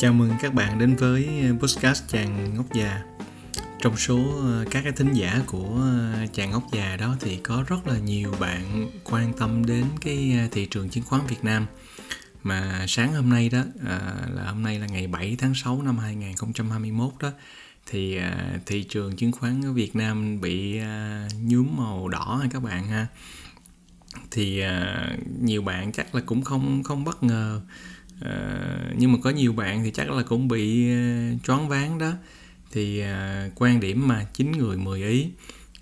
Chào mừng các bạn đến với ờ, podcast chàng ngốc già. Trong số ờ, các cái thính giả của ờ, chàng ngốc già đó thì có rất là nhiều bạn quan tâm đến cái thị trường chứng khoán Việt Nam. Mà sáng hôm nay đó là hôm nay là ngày 7 tháng 6 năm 2021 đó, thì thị trường chứng khoán ở Việt Nam bị nhuốm màu đỏ ha các bạn ha. Thì nhiều bạn chắc là cũng không không bất ngờ uh, nhưng mà có nhiều bạn thì chắc là cũng bị uh, choáng váng đó. Thì uh, quan điểm mà chín người 10 ý.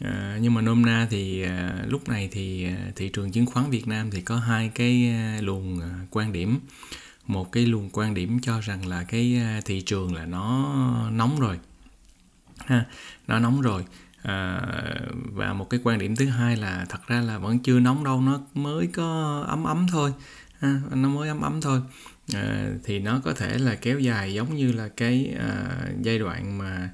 Uh, nhưng mà nôm na thì uh, lúc này thì uh, thị trường chứng khoán Việt Nam thì có hai cái uh, luồng uh, quan điểm. Một cái luồng quan điểm cho rằng là cái uh, thị trường là nó nóng rồi. Ha nó nóng rồi. À, và một cái quan điểm thứ hai là thật ra là vẫn chưa nóng đâu nó mới có ấm ấm thôi. Ha, nó mới ấm ấm thôi à, thì nó có thể là kéo dài giống như là cái à, giai đoạn mà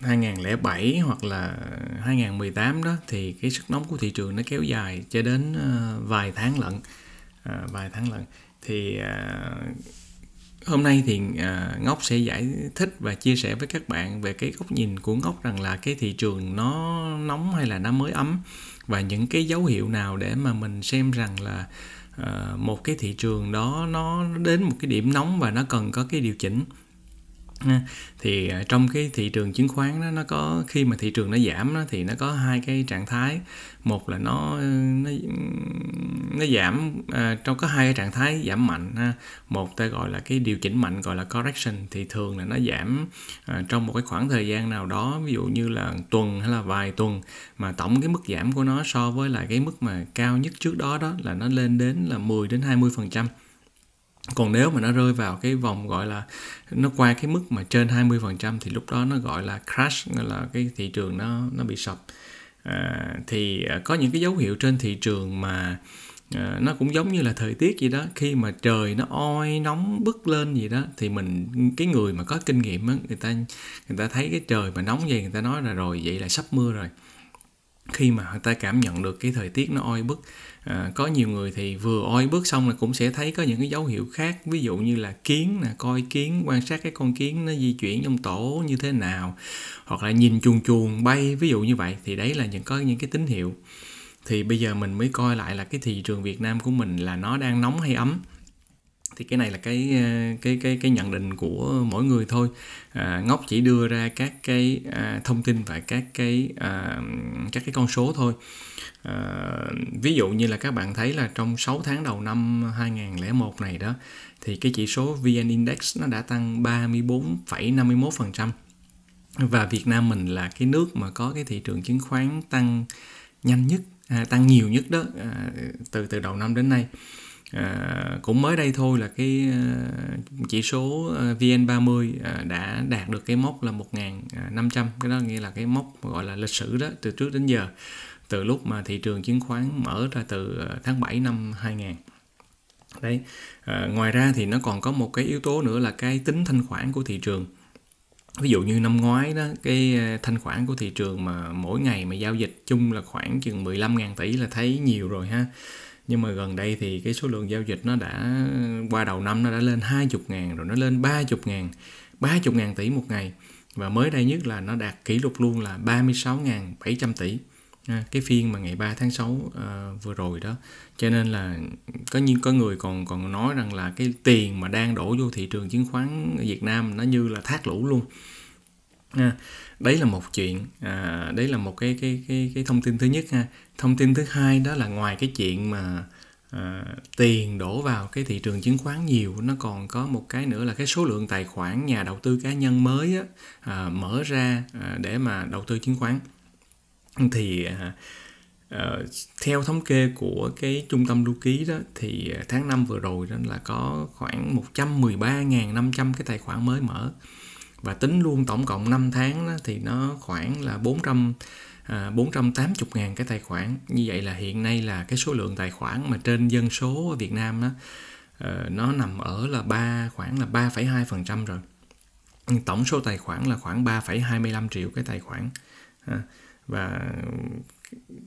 2007 hoặc là 2018 đó thì cái sức nóng của thị trường nó kéo dài cho đến uh, vài tháng lận. Uh, vài tháng lận. Thì uh, hôm nay thì uh, ngốc sẽ giải thích và chia sẻ với các bạn về cái góc nhìn của ngốc rằng là cái thị trường nó nóng hay là nó mới ấm và những cái dấu hiệu nào để mà mình xem rằng là Ờ, một cái thị trường đó nó đến một cái điểm nóng và nó cần có cái điều chỉnh thì à, trong cái thị trường chứng khoán đó nó có khi mà thị trường nó giảm đó, thì nó có hai cái trạng thái. Một là nó ừ, nó nó giảm à, trong có hai cái trạng thái giảm mạnh ha. một ta gọi là cái điều chỉnh mạnh gọi là correction. Thì thường là nó giảm à, trong một cái khoảng thời gian nào đó ví dụ như là tuần hay là vài tuần mà tổng cái mức giảm của nó so với lại cái mức mà cao nhất trước đó đó là nó lên đến là 10 đến 20 phần trăm còn nếu mà nó rơi vào cái vòng gọi là nó qua cái mức mà trên 20% thì lúc đó nó gọi là crash gọi là cái thị trường nó nó bị sập. À, thì à, có những cái dấu hiệu trên thị trường mà à, nó cũng giống như là thời tiết gì đó. Khi mà trời nó oi nóng bức lên gì đó thì mình cái người mà có kinh nghiệm á người ta người ta thấy cái trời mà nóng vậy người ta nói là rồi vậy là sắp mưa rồi khi mà ta cảm nhận được cái thời tiết nó oi bức à, có nhiều người thì vừa oi bức xong là cũng sẽ thấy có những cái dấu hiệu khác. Ví dụ như là kiến nè coi kiến quan sát cái con kiến nó di chuyển trong tổ như thế nào hoặc là nhìn chuồn chuồn bay ví dụ như vậy thì đấy là những có những cái tín hiệu. Thì bây giờ mình mới coi lại là cái thị trường Việt Nam của mình là nó đang nóng hay ấm thì cái này là cái ờ, cái cái cái nhận định của mỗi người thôi. À, ngốc chỉ đưa ra các cái à, thông tin và các cái à, các cái con số thôi. À, ví dụ như là các bạn thấy là trong 6 tháng đầu năm 2001 này đó thì cái chỉ số VN Index nó đã tăng 34,51% và Việt Nam mình là cái nước mà có cái thị trường chứng khoán tăng nhanh nhất à, tăng nhiều nhất đó à, từ từ đầu năm đến nay. À, cũng mới đây thôi là cái à, chỉ số à, VN30 à, đã đạt được cái mốc là 1.500 cái đó nghĩa là cái mốc gọi là lịch sử đó từ trước đến giờ. Từ lúc mà thị trường chứng khoán mở ra từ tháng 7 năm 2000 đấy à, ngoài ra thì nó còn có một cái yếu tố nữa là cái tính thanh khoản của thị trường. Ví dụ như năm ngoái đó cái thanh khoản của thị trường mà mỗi ngày mà giao dịch chung là khoảng chừng 15.000 tỷ là thấy nhiều rồi ha nhưng mà gần đây thì cái số lượng giao dịch nó đã qua đầu năm nó đã lên 20 ngàn rồi nó lên 30 ngàn 30 ngàn tỷ một ngày. Và mới đây nhất là nó đạt kỷ lục luôn là 36.700 tỷ. À, cái phiên mà ngày 3 tháng 6 à, ờ, vừa rồi đó. Cho nên là có nhiên có người còn còn nói rằng là cái tiền mà đang đổ vô thị trường chứng khoán Việt Nam nó như là thác lũ luôn. À, đấy là một chuyện à, đấy là một cái cái cái cái thông tin thứ nhất ha thông tin thứ hai đó là ngoài cái chuyện mà à, tiền đổ vào cái thị trường chứng khoán nhiều nó còn có một cái nữa là cái số lượng tài khoản nhà đầu tư cá nhân mới á, à, mở ra à, để mà đầu tư chứng khoán. Thì à, à, theo thống kê của cái trung tâm lưu ký đó thì tháng 5 vừa rồi đó là có khoảng 113.500 cái tài khoản mới mở. Và tính luôn tổng cộng 5 tháng đó, thì nó khoảng là 400 à, 480 ngàn cái tài khoản. Như vậy là hiện nay là cái số lượng tài khoản mà trên dân số ở Việt Nam đó uh, ờ, nó nằm ở là ba khoảng là 3,2% rồi. Tổng số tài khoản là khoảng 3,25 triệu cái tài khoản à, và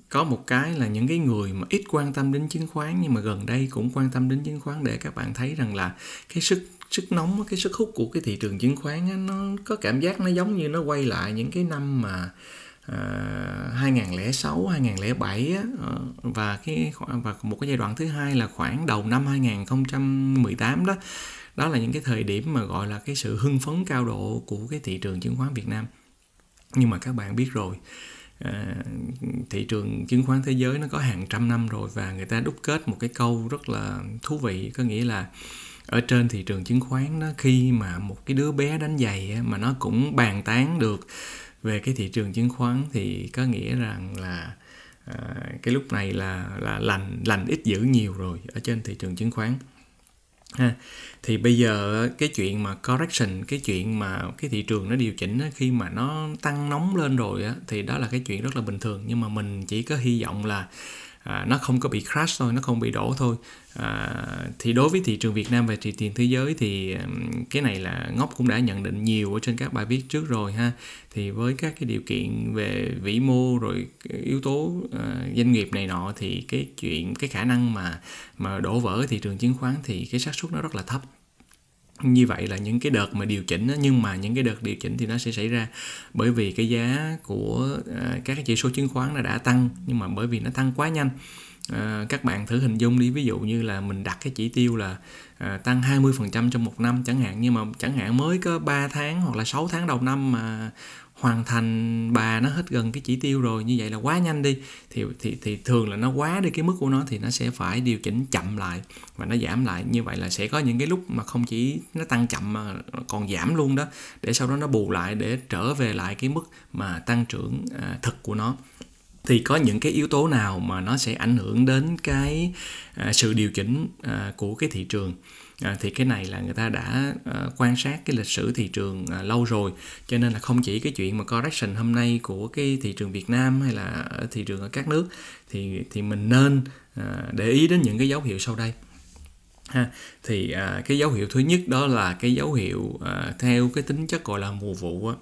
có một cái là những cái người mà ít quan tâm đến chứng khoán nhưng mà gần đây cũng quan tâm đến chứng khoán để các bạn thấy rằng là cái sức sức nóng cái sức hút của cái thị trường chứng khoán á, nó có cảm giác nó giống như nó quay lại những cái năm mà uh, 2006 2007 á, ờ, và cái và một cái giai đoạn thứ hai là khoảng đầu năm 2018 đó. Đó là những cái thời điểm mà gọi là cái sự hưng phấn cao độ của cái thị trường chứng khoán Việt Nam. Nhưng mà các bạn biết rồi à, thị trường chứng khoán thế giới nó có hàng trăm năm rồi và người ta đúc kết một cái câu rất là thú vị có nghĩa là ở trên thị trường chứng khoán đó khi mà một cái đứa bé đánh giày mà nó cũng bàn tán được về cái thị trường chứng khoán thì có nghĩa rằng là à, cái lúc này là là lành lành ít dữ nhiều rồi ở trên thị trường chứng khoán. Ha thì bây giờ cái chuyện mà correction cái chuyện mà cái thị trường nó điều chỉnh khi mà nó tăng nóng lên rồi á thì đó là cái chuyện rất là bình thường. Nhưng mà mình chỉ có hy vọng là à, nó không có bị crash thôi nó không bị đổ thôi. À, thì đối với thị trường Việt Nam và thị trường thế giới thì cái này là ngốc cũng đã nhận định nhiều ở trên các bài viết trước rồi ha. Thì với các cái điều kiện về vĩ mô rồi yếu tố à, doanh nghiệp này nọ thì cái chuyện cái khả năng mà mà đổ vỡ thị trường chứng khoán thì cái xác suất nó rất là thấp như vậy là những cái đợt mà điều chỉnh nhưng mà những cái đợt điều chỉnh thì nó sẽ xảy ra bởi vì cái giá của à, các cái chỉ số chứng khoán nó đã tăng, nhưng mà bởi vì nó tăng quá nhanh à, các bạn thử hình dung đi ví dụ như là mình đặt cái chỉ tiêu là à, tăng 20% trong một năm chẳng hạn nhưng mà chẳng hạn mới có 3 tháng hoặc là 6 tháng đầu năm mà hoàn thành bà nó hết gần cái chỉ tiêu rồi như vậy là quá nhanh đi thì thì thì thường là nó quá đi cái mức của nó thì nó sẽ phải điều chỉnh chậm lại và nó giảm lại. Như vậy là sẽ có những cái lúc mà không chỉ nó tăng chậm mà còn giảm luôn đó để sau đó nó bù lại để trở về lại cái mức mà tăng trưởng à, thực của nó thì có những cái yếu tố nào mà nó sẽ ảnh hưởng đến cái à, sự điều chỉnh à, của cái thị trường? À, thì cái này là người ta đã à, quan sát cái lịch sử thị trường à, lâu rồi. Cho nên là không chỉ cái chuyện mà correction hôm nay của cái thị trường Việt Nam hay là ở thị trường ở các nước thì thì mình nên à, để ý đến những cái dấu hiệu sau đây ha thì à, cái dấu hiệu thứ nhất đó là cái dấu hiệu à, theo cái tính chất gọi là mùa vụ á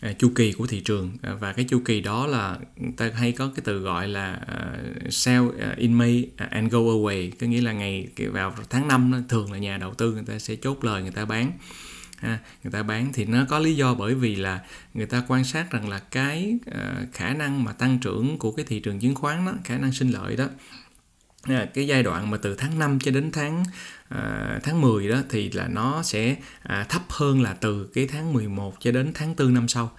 À, chu kỳ của thị trường. À, và cái chu kỳ đó là ta hay có cái từ gọi là uh, sell à, in May à, and go away. Có nghĩa là ngày vào tháng 5 đó, thường là nhà đầu tư người ta sẽ chốt lời người ta bán. Ha, người ta bán thì nó có lý do bởi vì là người ta quan sát rằng là cái uh, khả năng mà tăng trưởng của cái thị trường chứng khoán đó khả năng sinh lợi đó cái giai đoạn mà từ tháng 5 cho đến tháng à, tháng 10 đó thì là nó sẽ à, thấp hơn là từ cái tháng 11 cho đến tháng 4 năm sau.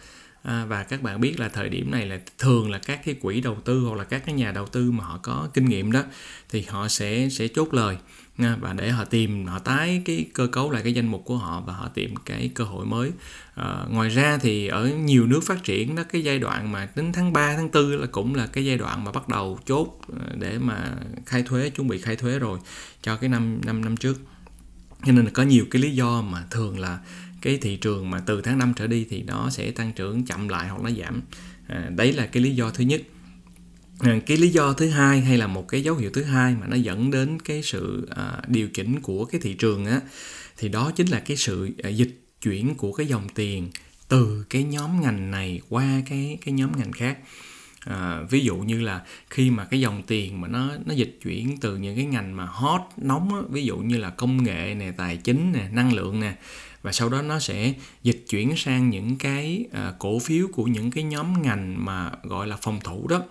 À, và các bạn biết là thời điểm này là thường là các cái quỹ đầu tư hoặc là các cái nhà đầu tư mà họ có kinh nghiệm đó thì họ sẽ sẽ chốt lời nha và để họ tìm họ tái cái cơ cấu lại cái danh mục của họ và họ tìm cái cơ hội mới. À, ngoài ra thì ở nhiều nước phát triển đó cái giai đoạn mà đến tháng 3 tháng 4 là cũng là cái giai đoạn mà bắt đầu chốt à, để mà khai thuế chuẩn bị khai thuế rồi cho cái năm năm năm trước. Cho nên là có nhiều cái lý do mà thường là cái thị trường mà từ tháng 5 trở đi thì nó sẽ tăng trưởng chậm lại hoặc nó giảm. À, đấy là cái lý do thứ nhất. à, À, cái lý do thứ hai hay là một cái dấu hiệu thứ hai mà nó dẫn đến cái sự à, điều chỉnh của cái thị trường á thì đó chính là cái sự à, dịch chuyển của cái dòng tiền từ cái nhóm ngành này qua cái cái nhóm ngành khác. À, ví dụ như là khi mà cái dòng tiền mà nó nó dịch chuyển từ những cái ngành mà hot nóng á, ví dụ như là công nghệ nè tài chính nè năng lượng nè và sau đó nó sẽ dịch chuyển sang những cái à, cổ phiếu của những cái nhóm ngành mà gọi là phòng thủ đó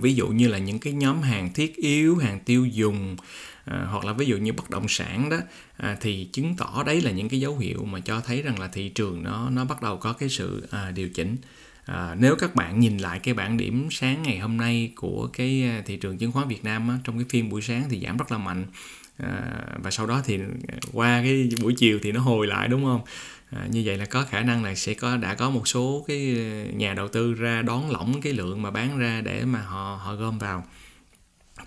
ví dụ như là những cái nhóm hàng thiết yếu hàng tiêu dùng à, hoặc là ví dụ như bất động sản đó à, thì chứng tỏ đấy là những cái dấu hiệu mà cho thấy rằng là thị trường nó nó bắt đầu có cái sự à, điều chỉnh. À, nếu các bạn nhìn lại cái bảng điểm sáng ngày hôm nay của cái à, thị trường chứng khoán Việt Nam á, trong cái phiên buổi sáng thì giảm rất là mạnh à, và sau đó thì à, qua cái buổi chiều thì nó hồi lại đúng không? À, như vậy là có khả năng là sẽ có đã có một số cái à, nhà đầu tư ra đón lỏng cái lượng mà bán ra để mà họ họ gom vào.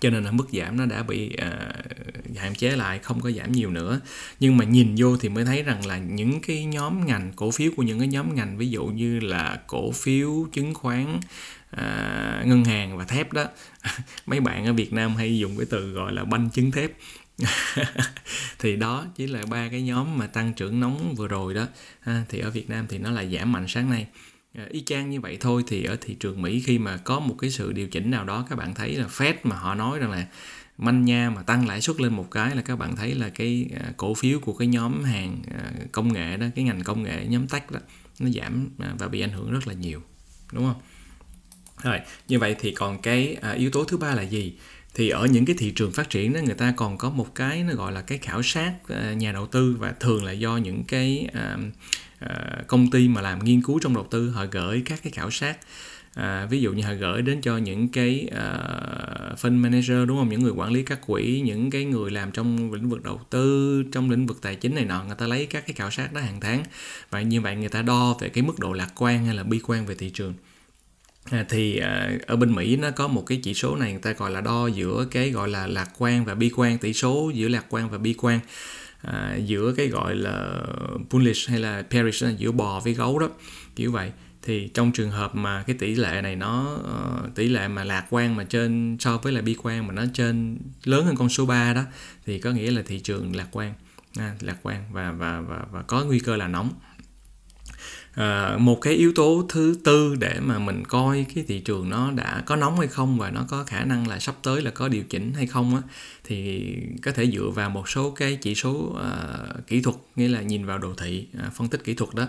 Cho nên là mức giảm nó đã bị uh, hạn chế lại không có giảm nhiều nữa. Nhưng mà nhìn vô thì mới thấy rằng là những cái nhóm ngành cổ phiếu của những cái nhóm ngành ví dụ như là cổ phiếu chứng khoán à, ngân hàng và thép đó mấy bạn ở Việt Nam hay dùng cái từ gọi là banh chứng thép. thì đó chỉ là ba cái nhóm mà tăng trưởng nóng vừa rồi đó. Ha, thì ở Việt Nam thì nó lại giảm mạnh sáng nay. À, y chang như vậy thôi thì ở thị trường Mỹ khi mà có một cái sự điều chỉnh nào đó các bạn thấy là Fed mà họ nói rằng là manh nha mà tăng lãi suất lên một cái là các bạn thấy là cái à, cổ phiếu của cái nhóm hàng à, công nghệ đó cái ngành công nghệ nhóm tech đó nó giảm à, và bị ảnh hưởng rất là nhiều. Đúng không? Rồi như vậy thì còn cái à, yếu tố thứ ba là gì? Thì ở những cái thị trường phát triển đó người ta còn có một cái nó gọi là cái khảo sát ờ, nhà đầu tư và thường là do những cái ờ, ờ, công ty mà làm nghiên cứu trong đầu tư họ gửi các cái khảo sát. À, ví dụ như họ gửi đến cho những cái uh, fund manager đúng không? Những người quản lý các quỹ những cái người làm trong lĩnh vực đầu tư trong lĩnh vực tài chính này nọ người ta lấy các cái khảo sát đó hàng tháng. Và như vậy người ta đo về cái mức độ lạc quan hay là bi quan về thị trường. À, thì à, ở bên Mỹ nó có một cái chỉ số này người ta gọi là đo giữa cái gọi là lạc quan và bi quan tỷ số giữa lạc quan và bi quan à, giữa cái gọi là bullish hay là bearish giữa bò với gấu đó kiểu vậy. Thì trong trường hợp mà cái tỷ lệ này nó uh, tỷ lệ mà lạc quan mà trên so với là bi quan mà nó trên lớn hơn con số 3 đó thì có nghĩa là thị trường lạc quan à, lạc quan và và và và có nguy cơ là nóng à, một cái yếu tố thứ tư để mà mình coi cái thị trường nó đã có nóng hay không và nó có khả năng là sắp tới là có điều chỉnh hay không á thì có thể dựa vào một số cái chỉ số uh, kỹ thuật nghĩa là nhìn vào đồ thị uh, phân tích kỹ thuật đó.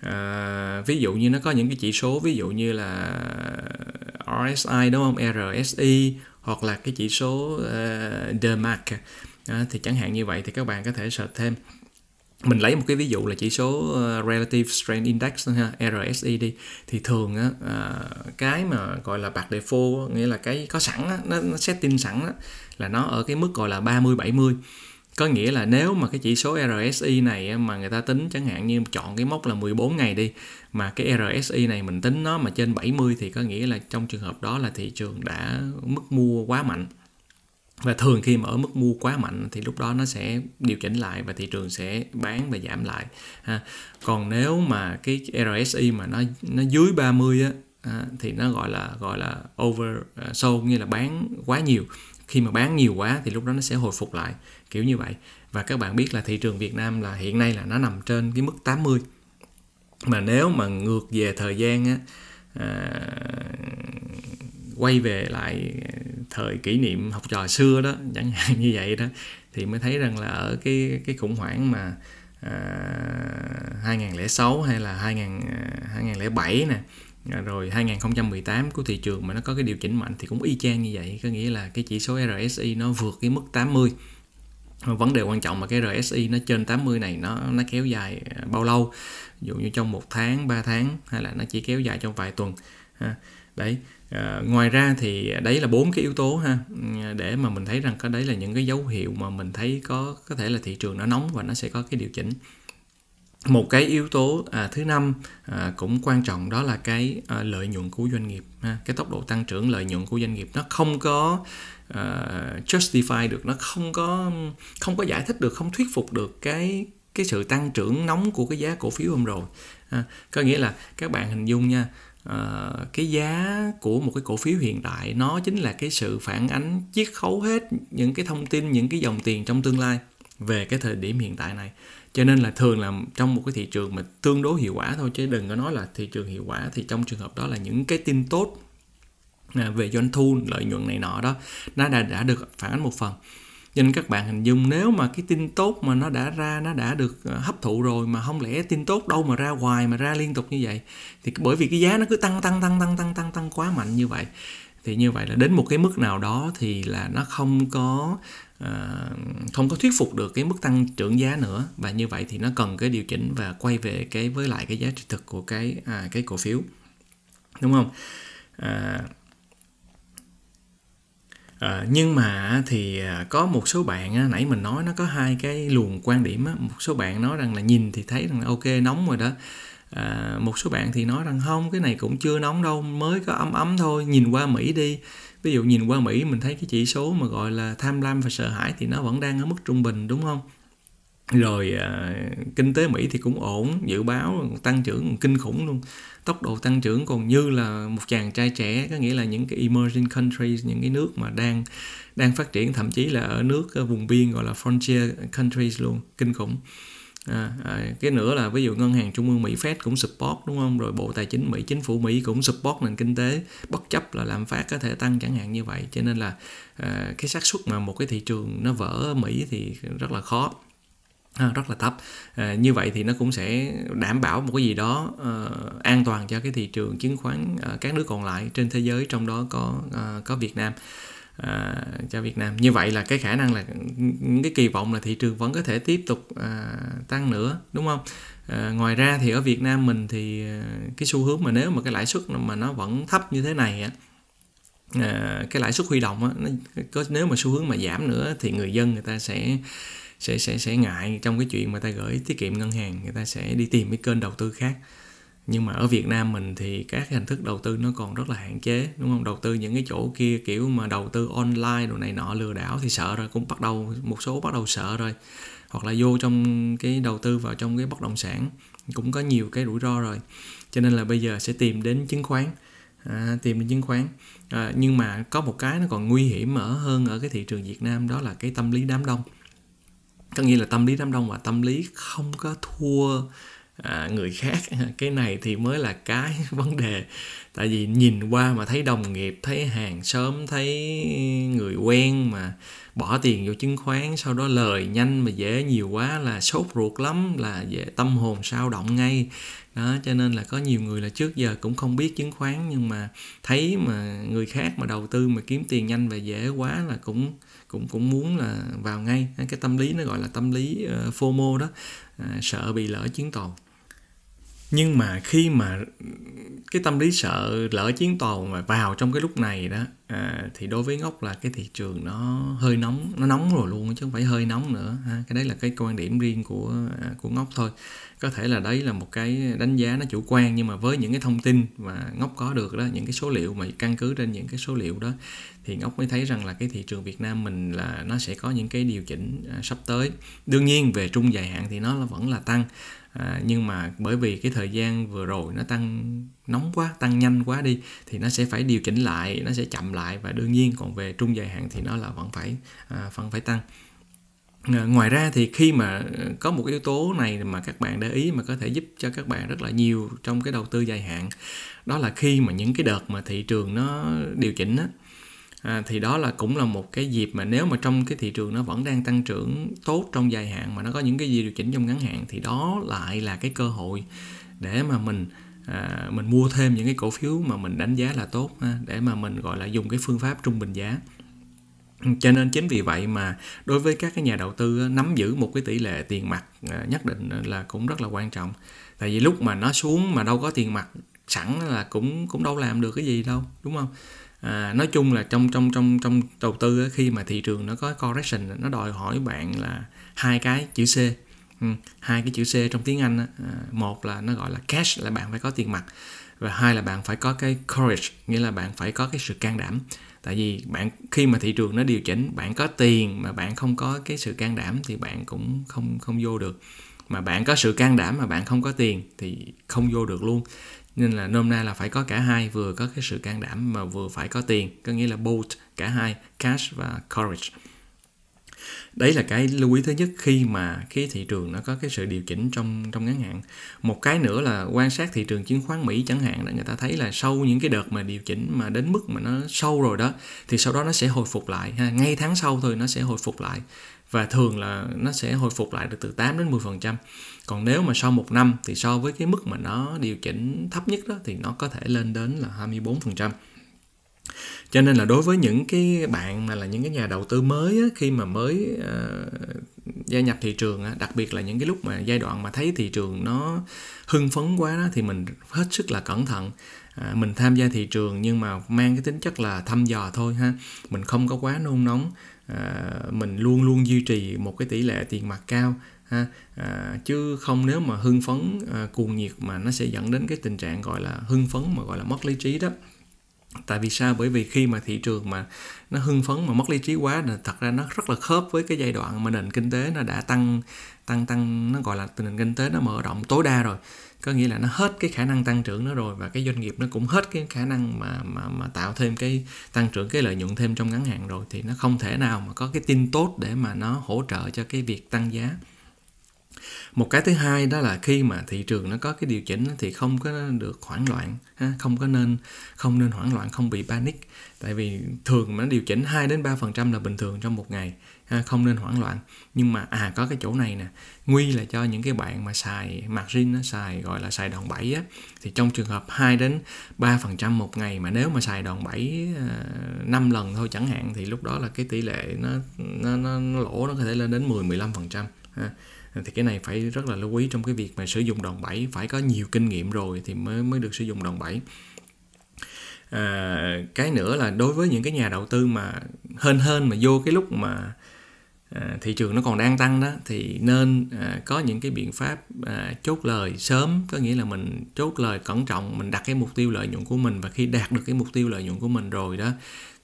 À, ví dụ như nó có những cái chỉ số ví dụ như là RSI đúng không? RSI hoặc là cái chỉ số à, uh, DMARC à, thì chẳng hạn như vậy thì các bạn có thể search thêm mình lấy một cái ví dụ là chỉ số uh, relative strength index ha RSI đi. Thì thường á uh, cái mà gọi là bạc default nghĩa là cái có sẵn á, nó, nó setting sẵn á, là nó ở cái mức gọi là 30 70 có nghĩa là nếu mà cái chỉ số RSI này mà người ta tính chẳng hạn như chọn cái mốc là 14 ngày đi mà cái RSI này mình tính nó mà trên 70 thì có nghĩa là trong trường hợp đó là thị trường đã mức mua quá mạnh và thường khi mà ở mức mua quá mạnh thì lúc đó nó sẽ điều chỉnh lại và thị trường sẽ bán và giảm lại ha. còn nếu mà cái RSI mà nó nó dưới 30 á à, thì nó gọi là gọi là over uh, sold như là bán quá nhiều. Khi mà bán nhiều quá thì lúc đó nó sẽ hồi phục lại kiểu như vậy. Và các bạn biết là thị trường Việt Nam là hiện nay là nó nằm trên cái mức 80 mà nếu mà ngược về thời gian á à, quay về lại thời kỷ niệm học trò xưa đó chẳng hạn như vậy đó thì mới thấy rằng là ở cái cái khủng hoảng mà à, 2006 hay là 2000, 2007 à, nè à, rồi 2018 của thị trường mà nó có cái điều chỉnh mạnh thì cũng y chang như vậy. Có nghĩa là cái chỉ số RSI nó vượt cái mức 80 vấn đề quan trọng là cái RSI nó trên 80 này nó nó kéo dài à, bao lâu? Ví dụ như trong một tháng 3 tháng hay là nó chỉ kéo dài trong vài tuần ha. Đấy à, ngoài ra thì đấy là bốn cái yếu tố ha để mà mình thấy rằng có đấy là những cái dấu hiệu mà mình thấy có có thể là thị trường nó nóng và nó sẽ có cái điều chỉnh một cái yếu tố à, thứ năm à, cũng quan trọng đó là cái à, lợi nhuận của doanh nghiệp ha. cái tốc độ tăng trưởng lợi nhuận của doanh nghiệp nó không có uh, justify được nó không có không có giải thích được không thuyết phục được cái cái sự tăng trưởng nóng của cái giá cổ phiếu hôm rồi ha. có nghĩa là các bạn hình dung nha uh, cái giá của một cái cổ phiếu hiện tại nó chính là cái sự phản ánh chiết khấu hết những cái thông tin những cái dòng tiền trong tương lai về cái thời điểm hiện tại này. Cho nên là thường là trong một cái thị trường mà tương đối hiệu quả thôi chứ đừng có nói là thị trường hiệu quả thì trong trường hợp đó là những cái tin tốt à, về doanh thu lợi nhuận này nọ đó nó đã đã được phản ánh một phần cho nên các bạn hình dung nếu mà cái tin tốt mà nó đã ra nó đã được ờ, hấp thụ rồi mà không lẽ tin tốt đâu mà ra hoài mà ra liên tục như vậy thì bởi vì cái giá nó cứ tăng tăng tăng tăng tăng tăng tăng quá mạnh như vậy thì như vậy là đến một cái mức nào đó thì là nó không có uh, không có thuyết phục được cái mức tăng trưởng giá nữa. Và như vậy thì nó cần cái điều chỉnh và quay về cái với lại cái giá trị thực của cái à, cái cổ phiếu. Đúng không? À, À, nhưng mà thì à, có một số bạn á, nãy mình nói nó có hai cái luồng quan điểm á. một số bạn nói rằng là nhìn thì thấy rằng là ok nóng rồi đó à, một số bạn thì nói rằng không cái này cũng chưa nóng đâu mới có ấm ấm thôi nhìn qua mỹ đi ví dụ nhìn qua mỹ mình thấy cái chỉ số mà gọi là tham lam và sợ hãi thì nó vẫn đang ở mức trung bình đúng không rồi à, kinh tế mỹ thì cũng ổn dự báo tăng trưởng kinh khủng luôn. Tốc độ tăng trưởng còn như là một chàng trai trẻ có nghĩa là những cái emerging countries những cái nước mà đang đang phát triển thậm chí là ở nước ở vùng biên gọi là frontier countries luôn kinh khủng. À, à, cái nữa là ví dụ ngân hàng trung ương Mỹ Fed cũng support đúng không? Rồi bộ tài chính Mỹ chính phủ Mỹ cũng support nền kinh tế bất chấp là lạm phát có thể tăng chẳng hạn như vậy. Cho nên là à, cái xác suất mà một cái thị trường nó vỡ ở Mỹ thì rất là khó à, rất là thấp. À, như vậy thì nó cũng sẽ đảm bảo một cái gì đó uh, an toàn cho cái thị trường chứng khoán uh, các nước còn lại trên thế giới trong đó có uh, có Việt Nam. À, cho Việt Nam. Như vậy là cái khả năng là những cái kỳ vọng là thị trường vẫn có thể tiếp tục à, tăng nữa đúng không? À, ngoài ra thì ở Việt Nam mình thì à, cái xu hướng mà nếu mà cái lãi suất mà nó vẫn thấp như thế này á à, cái lãi suất huy động á nó có nếu mà xu hướng mà giảm nữa thì người dân người ta sẽ sẽ sẽ sẽ ngại trong cái chuyện mà ta gửi tiết kiệm ngân hàng người ta sẽ đi tìm cái kênh đầu tư khác. Nhưng mà ở Việt Nam mình thì các hình thức đầu tư nó còn rất là hạn chế đúng không? Đầu tư những cái chỗ kia kiểu mà đầu tư online đồ này nọ lừa đảo thì sợ rồi cũng bắt đầu một số bắt đầu sợ rồi. Hoặc là vô trong cái đầu tư vào trong cái bất động sản cũng có nhiều cái rủi ro rồi. Cho nên là bây giờ sẽ tìm đến chứng khoán à, tìm đến chứng khoán. À, nhưng mà có một cái nó còn nguy hiểm ở hơn ở cái thị trường Việt Nam đó là cái tâm lý đám đông có nghĩa là tâm lý đám đông và tâm lý không có thua à, người khác. Cái này thì mới là cái vấn đề. Tại vì nhìn qua mà thấy đồng nghiệp thấy hàng xóm thấy người quen mà bỏ tiền vô chứng khoán sau đó lời nhanh mà dễ nhiều quá là sốt ruột lắm là dễ tâm hồn sao động ngay. Đó cho nên là có nhiều người là trước giờ cũng không biết chứng khoán nhưng mà thấy mà người khác mà đầu tư mà kiếm tiền nhanh và dễ quá là cũng cũng cũng muốn là vào ngay. Cái tâm lý nó gọi là tâm lý uh, FOMO đó. À, sợ bị lỡ chuyến tàu nhưng mà khi mà cái tâm lý sợ lỡ chiến tàu mà vào trong cái lúc này đó à, thì đối với ngốc là cái thị trường nó hơi nóng nó nóng rồi luôn chứ không phải hơi nóng nữa ha. cái đấy là cái quan điểm riêng của à, của ngốc thôi có thể là đấy là một cái đánh giá nó chủ quan nhưng mà với những cái thông tin mà ngốc có được đó những cái số liệu mà căn cứ trên những cái số liệu đó thì ngốc mới thấy rằng là cái thị trường Việt Nam mình là nó sẽ có những cái điều chỉnh à, sắp tới đương nhiên về trung dài hạn thì nó vẫn là tăng à, nhưng mà bởi vì cái thời gian vừa rồi nó tăng nóng quá tăng nhanh quá đi thì nó sẽ phải điều chỉnh lại nó sẽ chậm lại và đương nhiên còn về trung dài hạn thì nó là vẫn phải à, vẫn phải tăng. À, ngoài ra thì khi mà ờ, có một yếu tố này mà các bạn để ý mà có thể giúp cho các bạn rất là nhiều trong cái đầu tư dài hạn đó là khi mà những cái đợt mà thị trường nó điều chỉnh á, à, thì đó là cũng là một cái dịp mà nếu mà trong cái thị trường nó vẫn đang tăng trưởng tốt trong dài hạn mà nó có những cái gì điều chỉnh trong ngắn hạn thì đó lại là cái cơ hội để mà mình à, mình mua thêm những cái cổ phiếu mà mình đánh giá là tốt ha, để mà mình gọi là dùng cái phương pháp trung bình giá. Cho nên chính vì vậy mà đối với các cái nhà đầu tư nắm giữ một cái tỷ lệ tiền mặt à, nhất định là cũng rất là quan trọng. Tại vì lúc mà nó xuống mà đâu có tiền mặt sẵn là cũng cũng đâu làm được cái gì đâu đúng không? À, nói chung là trong trong trong trong đầu tư khi mà thị trường nó có correction nó đòi hỏi bạn là hai cái chữ C. Ừ, hai cái chữ C trong tiếng Anh à, một là nó gọi là cash là bạn phải có tiền mặt và hai là bạn phải có cái courage nghĩa là bạn phải có cái sự can đảm. Tại vì bạn khi mà thị trường nó điều chỉnh bạn có tiền mà bạn không có cái sự can đảm thì bạn cũng không không vô được. Mà bạn có sự can đảm mà bạn không có tiền thì không vô được luôn nên là nôm na là phải có cả hai, vừa có cái sự can đảm mà vừa phải có tiền. Có nghĩa là both, cả hai, cash và courage đấy là cái lưu ý thứ nhất khi mà cái thị trường nó có cái sự điều chỉnh trong trong ngắn hạn. Một cái nữa là quan sát thị trường chứng khoán mỹ chẳng hạn, là người ta thấy là sau những cái đợt mà điều chỉnh mà đến mức mà nó sâu rồi đó, thì sau đó nó sẽ hồi phục lại ha. Ngay tháng sau thôi nó sẽ hồi phục lại. Và thường là nó sẽ hồi phục lại được từ 8 đến 10 phần trăm. Còn nếu mà sau một năm thì so với cái mức mà nó điều chỉnh thấp nhất đó, thì nó có thể lên đến là 24 phần trăm cho nên là đối với những cái bạn mà là những cái nhà đầu tư mới á, khi mà mới uh, gia nhập thị trường á, đặc biệt là những cái lúc mà giai đoạn mà thấy thị trường nó hưng phấn quá đó, thì mình hết sức là cẩn thận. À, mình tham gia thị trường nhưng mà mang cái tính chất là thăm dò thôi ha. Mình không có quá nôn nóng à, mình luôn luôn duy trì một cái tỷ lệ tiền mặt cao ha. À, chứ không nếu mà hưng phấn à, cuồng nhiệt mà nó sẽ dẫn đến cái tình trạng gọi là hưng phấn mà gọi là mất lý trí đó tại vì sao? Bởi vì khi mà thị trường mà nó hưng phấn, mà mất lý trí quá, là thật ra nó rất là khớp với cái giai đoạn mà nền kinh tế nó đã tăng tăng tăng, nó gọi là nền kinh tế nó mở rộng tối đa rồi. Có nghĩa là nó hết cái khả năng tăng trưởng nó rồi và cái doanh nghiệp nó cũng hết cái khả năng mà mà mà tạo thêm cái tăng trưởng, cái lợi nhuận thêm trong ngắn hạn rồi thì nó không thể nào mà có cái tin tốt để mà nó hỗ trợ cho cái việc tăng giá một cái thứ hai đó là khi mà thị trường nó có cái điều chỉnh thì không có được hoảng loạn không có nên không nên hoảng loạn không bị panic. Tại vì thường mà nó điều chỉnh 2 đến 3% là bình thường trong một ngày không nên hoảng loạn. Nhưng mà à có cái chỗ này nè nguy là cho những cái bạn mà xài margin nó xài gọi là xài đòn bẩy á thì trong trường hợp 2 đến 3% một ngày mà nếu mà xài đòn bẩy ờ, 5 lần thôi chẳng hạn thì lúc đó là cái tỷ lệ nó nó, nó, nó lỗ nó có thể lên đến 10 15 phần trăm thì cái này phải rất là lưu ý trong cái việc mà sử dụng đòn bẩy. Phải có nhiều kinh nghiệm rồi thì mới mới được sử dụng đòn bẩy. À, cái nữa là đối với những cái nhà đầu tư mà hên hên mà vô cái lúc mà à, thị trường nó còn đang tăng đó thì nên à, có những cái biện pháp à, chốt lời sớm. Có nghĩa là mình chốt lời cẩn trọng mình đặt cái mục tiêu lợi nhuận của mình và khi đạt được cái mục tiêu lợi nhuận của mình rồi đó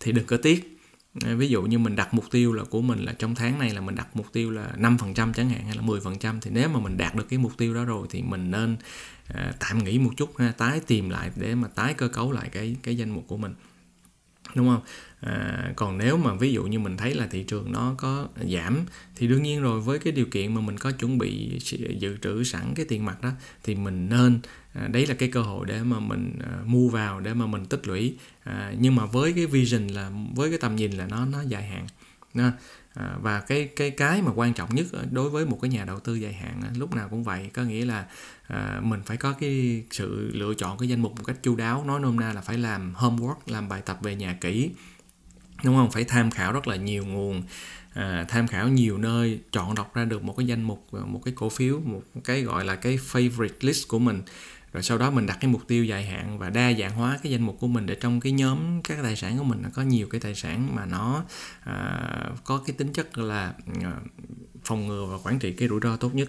thì đừng có tiếc ví dụ như mình đặt mục tiêu là của mình là trong tháng này là mình đặt mục tiêu là 5% chẳng hạn hay là 10% thì nếu mà mình đạt được cái mục tiêu đó rồi thì mình nên ờ, tạm nghỉ một chút ha, tái tìm lại để mà tái cơ cấu lại cái cái danh mục của mình đúng không à, còn nếu mà ví dụ như mình thấy là thị trường nó có giảm thì đương nhiên rồi với cái điều kiện mà mình có chuẩn bị dự trữ sẵn cái tiền mặt đó thì mình nên à, đấy là cái cơ hội để mà mình à, mua vào để mà mình tích lũy à, nhưng mà với cái vision là với cái tầm nhìn là nó nó dài hạn đó. À, và cái cái cái mà quan trọng nhất ờ, đối với một cái nhà đầu tư dài hạn ờ, lúc nào cũng vậy. Có nghĩa là à, mình phải có cái sự lựa chọn cái danh mục một cách chu đáo nói nôm na là phải làm homework làm bài tập về nhà kỹ đúng không? Phải tham khảo rất là nhiều nguồn à, tham khảo nhiều nơi chọn đọc ra được một cái danh mục một cái cổ phiếu một cái gọi là cái favorite list của mình rồi sau đó mình đặt cái mục tiêu dài hạn và đa dạng hóa cái danh mục của mình để trong cái nhóm các tài sản của mình nó có nhiều cái tài sản mà nó uh, có cái tính chất là uh, phòng ngừa và quản trị cái rủi ro tốt nhất.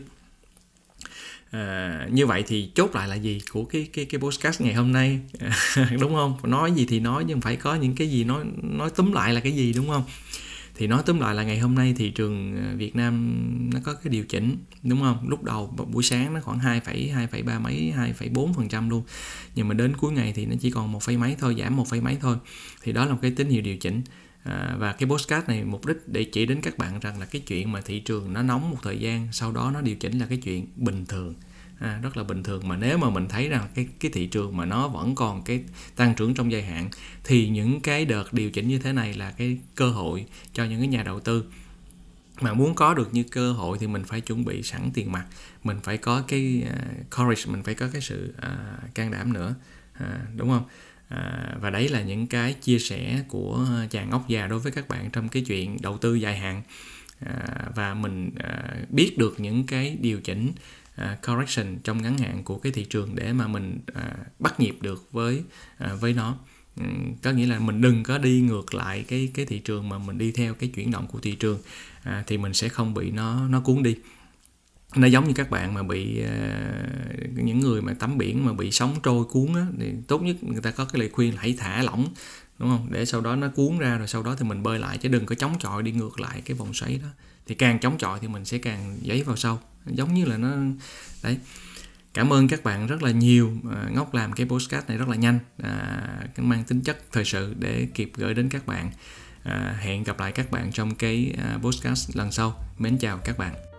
À, như vậy thì chốt lại là gì? Của cái cái cái podcast ngày hôm nay. Đúng không? Nói gì thì nói nhưng phải có những cái gì nói nói túm lại là cái gì đúng không? Thì nói tóm lại là ngày hôm nay thị trường à, Việt Nam nó có cái điều chỉnh đúng không? Lúc đầu buổi sáng nó khoảng hai phẩy hai phẩy ba mấy hai phẩy bốn phần trăm luôn. Nhưng mà đến cuối ngày thì nó chỉ còn một phẩy mấy thôi giảm một phẩy mấy thôi. Thì đó là một cái tín hiệu điều chỉnh. À, và cái postcard này mục đích để chỉ đến các bạn rằng là cái chuyện mà thị trường nó nóng một thời gian sau đó nó điều chỉnh là cái chuyện bình thường à, rất là bình thường. Mà nếu mà mình thấy rằng cái cái thị trường mà nó vẫn còn cái tăng trưởng trong dài hạn thì những cái đợt điều chỉnh như thế này là cái cơ hội cho những cái nhà đầu tư mà muốn có được như cơ hội thì mình phải chuẩn bị sẵn tiền mặt. Mình phải có cái uh, courage mình phải có cái sự uh, can đảm nữa. À, đúng không? À, và đấy là những cái chia sẻ của chàng ốc già đối với các bạn trong cái chuyện đầu tư dài hạn. À, và mình à, biết được những cái điều chỉnh uh, correction trong ngắn hạn của cái thị trường để mà mình uh, bắt nhịp được với uh, với nó. Ừ, có nghĩa là mình đừng có đi ngược lại cái cái thị trường mà mình đi theo cái chuyển động của thị trường à, thì mình sẽ không bị nó nó cuốn đi. Nó giống như các bạn mà bị uh, những người mà tắm biển mà bị sóng trôi cuốn á thì tốt nhất người ta có cái lời khuyên là hãy thả lỏng đúng không? Để sau đó nó cuốn ra rồi sau đó thì mình bơi lại chứ đừng có chống chọi đi ngược lại cái vòng xoáy đó. Thì càng chống chọi thì mình sẽ càng giấy vào sâu. Giống như là nó đấy. Cảm ơn các bạn rất là nhiều à, ngốc làm cái postcard này rất là nhanh à, mang tính chất thời sự để kịp gửi đến các bạn. À, hẹn gặp lại các bạn trong cái à, postcard lần sau. Mến chào các bạn.